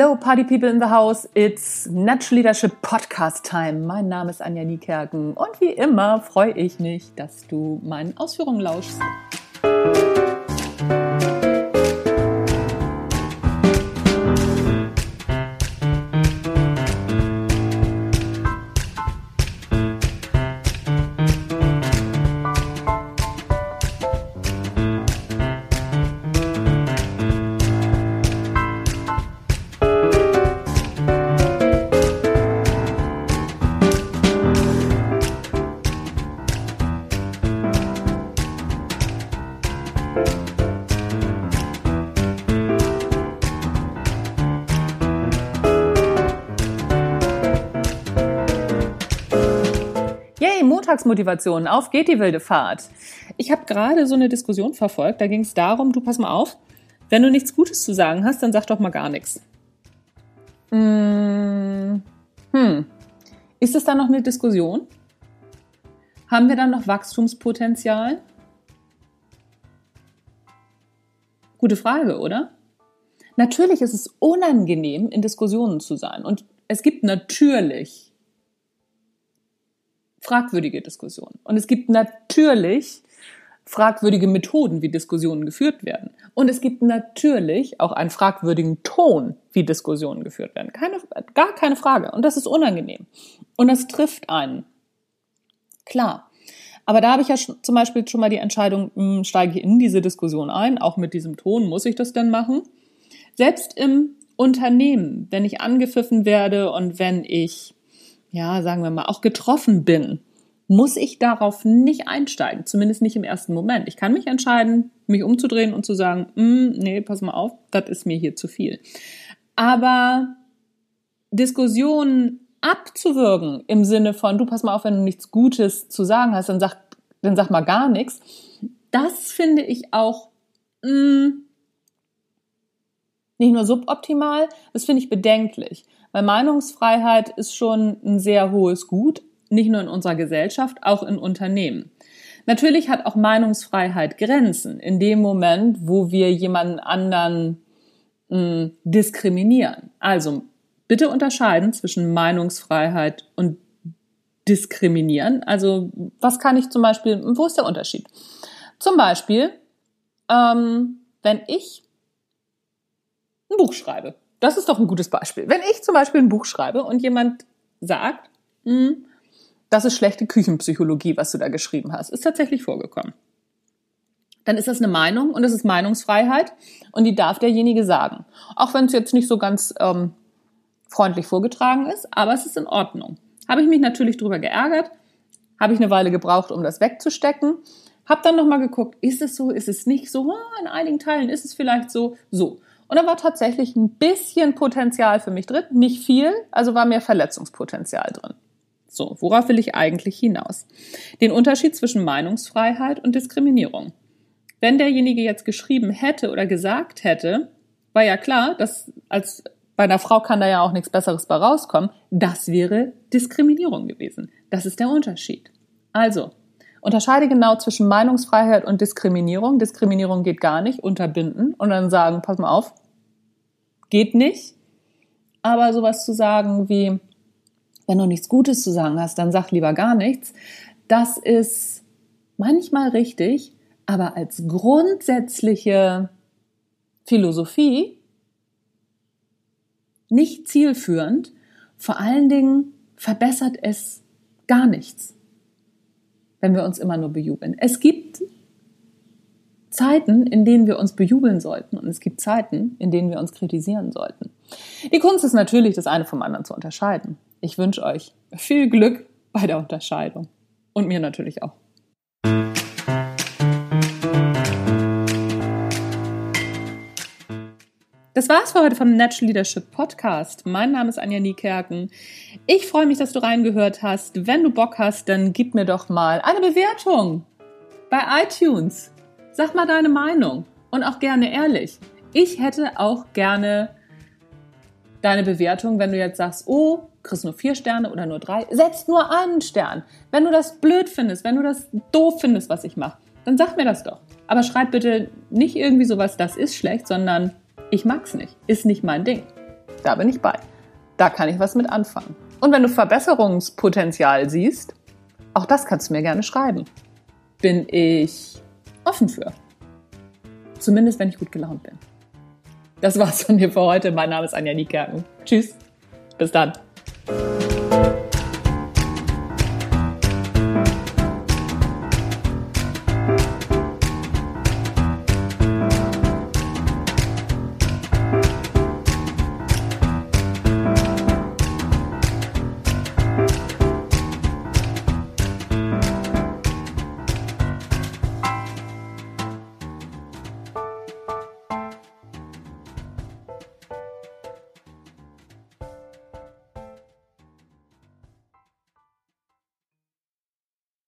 Hello, Party People in the House. It's Natural Leadership Podcast Time. Mein Name ist Anja Niekerken und wie immer freue ich mich, dass du meinen Ausführungen lauschst. Montagsmotivation. Auf geht die wilde Fahrt. Ich habe gerade so eine Diskussion verfolgt. Da ging es darum, du pass mal auf, wenn du nichts Gutes zu sagen hast, dann sag doch mal gar nichts. Hm. hm. Ist es dann noch eine Diskussion? Haben wir dann noch Wachstumspotenzial? Gute Frage, oder? Natürlich ist es unangenehm, in Diskussionen zu sein. Und es gibt natürlich fragwürdige Diskussionen. Und es gibt natürlich fragwürdige Methoden, wie Diskussionen geführt werden. Und es gibt natürlich auch einen fragwürdigen Ton, wie Diskussionen geführt werden. Keine, gar keine Frage. Und das ist unangenehm. Und das trifft einen. Klar. Aber da habe ich ja zum Beispiel schon mal die Entscheidung, hm, steige ich in diese Diskussion ein, auch mit diesem Ton, muss ich das denn machen? Selbst im Unternehmen, wenn ich angepfiffen werde und wenn ich ja, sagen wir mal, auch getroffen bin, muss ich darauf nicht einsteigen, zumindest nicht im ersten Moment. Ich kann mich entscheiden, mich umzudrehen und zu sagen, mm, nee, pass mal auf, das ist mir hier zu viel. Aber Diskussionen abzuwürgen im Sinne von, du pass mal auf, wenn du nichts Gutes zu sagen hast, dann sag, dann sag mal gar nichts. Das finde ich auch mh, mm, nicht nur suboptimal, das finde ich bedenklich. Weil Meinungsfreiheit ist schon ein sehr hohes Gut, nicht nur in unserer Gesellschaft, auch in Unternehmen. Natürlich hat auch Meinungsfreiheit Grenzen in dem Moment, wo wir jemanden anderen mh, hm, diskriminieren. Also bitte unterscheiden zwischen Meinungsfreiheit und diskriminieren. Also was kann ich zum Beispiel, wo ist der Unterschied? Zum Beispiel, ähm, wenn ich ein Buch schreibe das ist doch ein gutes Beispiel. Wenn ich zum Beispiel ein Buch schreibe und jemand sagt, hm, das ist schlechte Küchenpsychologie, was du da geschrieben hast, ist tatsächlich vorgekommen. Dann ist das eine Meinung und das ist Meinungsfreiheit und die darf derjenige sagen. Auch wenn es jetzt nicht so ganz ähm, freundlich vorgetragen ist, aber es ist in Ordnung. Habe ich mich natürlich drüber geärgert, habe ich eine Weile gebraucht, um das wegzustecken, habe dann nochmal geguckt, ist es so, ist es nicht so, in einigen Teilen ist es vielleicht so, so. Und da war tatsächlich ein bisschen Potenzial für mich drin, nicht viel, also war mehr Verletzungspotenzial drin. So, worauf will ich eigentlich hinaus? Den Unterschied zwischen Meinungsfreiheit und Diskriminierung. Wenn derjenige jetzt geschrieben hätte oder gesagt hätte, war ja klar, dass als bei einer Frau kann da ja auch nichts Besseres bei rauskommen, das wäre Diskriminierung gewesen. Das ist der Unterschied. Also, Unterscheide genau zwischen Meinungsfreiheit und Diskriminierung. Diskriminierung geht gar nicht, unterbinden und dann sagen, pass mal auf, geht nicht. Aber sowas zu sagen wie, wenn du nichts Gutes zu sagen hast, dann sag lieber gar nichts, das ist manchmal richtig, aber als grundsätzliche Philosophie nicht zielführend. Vor allen Dingen verbessert es gar nichts wenn wir uns immer nur bejubeln. Es gibt Zeiten, in denen wir uns bejubeln sollten und es gibt Zeiten, in denen wir uns kritisieren sollten. Die Kunst ist natürlich, das eine vom anderen zu unterscheiden. Ich wünsche euch viel Glück bei der Unterscheidung und mir natürlich auch. Das war's für heute vom Natural Leadership Podcast. Mein Name ist Anja Niekerken. Ich freue mich, dass du reingehört hast. Wenn du Bock hast, dann gib mir doch mal eine Bewertung bei iTunes. Sag mal deine Meinung und auch gerne ehrlich. Ich hätte auch gerne deine Bewertung, wenn du jetzt sagst, oh, kriegst nur vier Sterne oder nur drei, setz nur einen Stern. Wenn du das blöd findest, wenn du das doof findest, was ich mache, dann sag mir das doch. Aber schreib bitte nicht irgendwie sowas, das ist schlecht, sondern ich mag's nicht, ist nicht mein Ding. da bin ich bei. Da kann ich was mit anfangen. Und wenn du Verbesserungspotenzial siehst, auch das kannst du mir gerne schreiben. Bin ich offen für. Zumindest, wenn ich gut gelaunt bin. Das war's von mir für heute. Mein Name ist Anja Niekerken. Tschüss. Bis dann.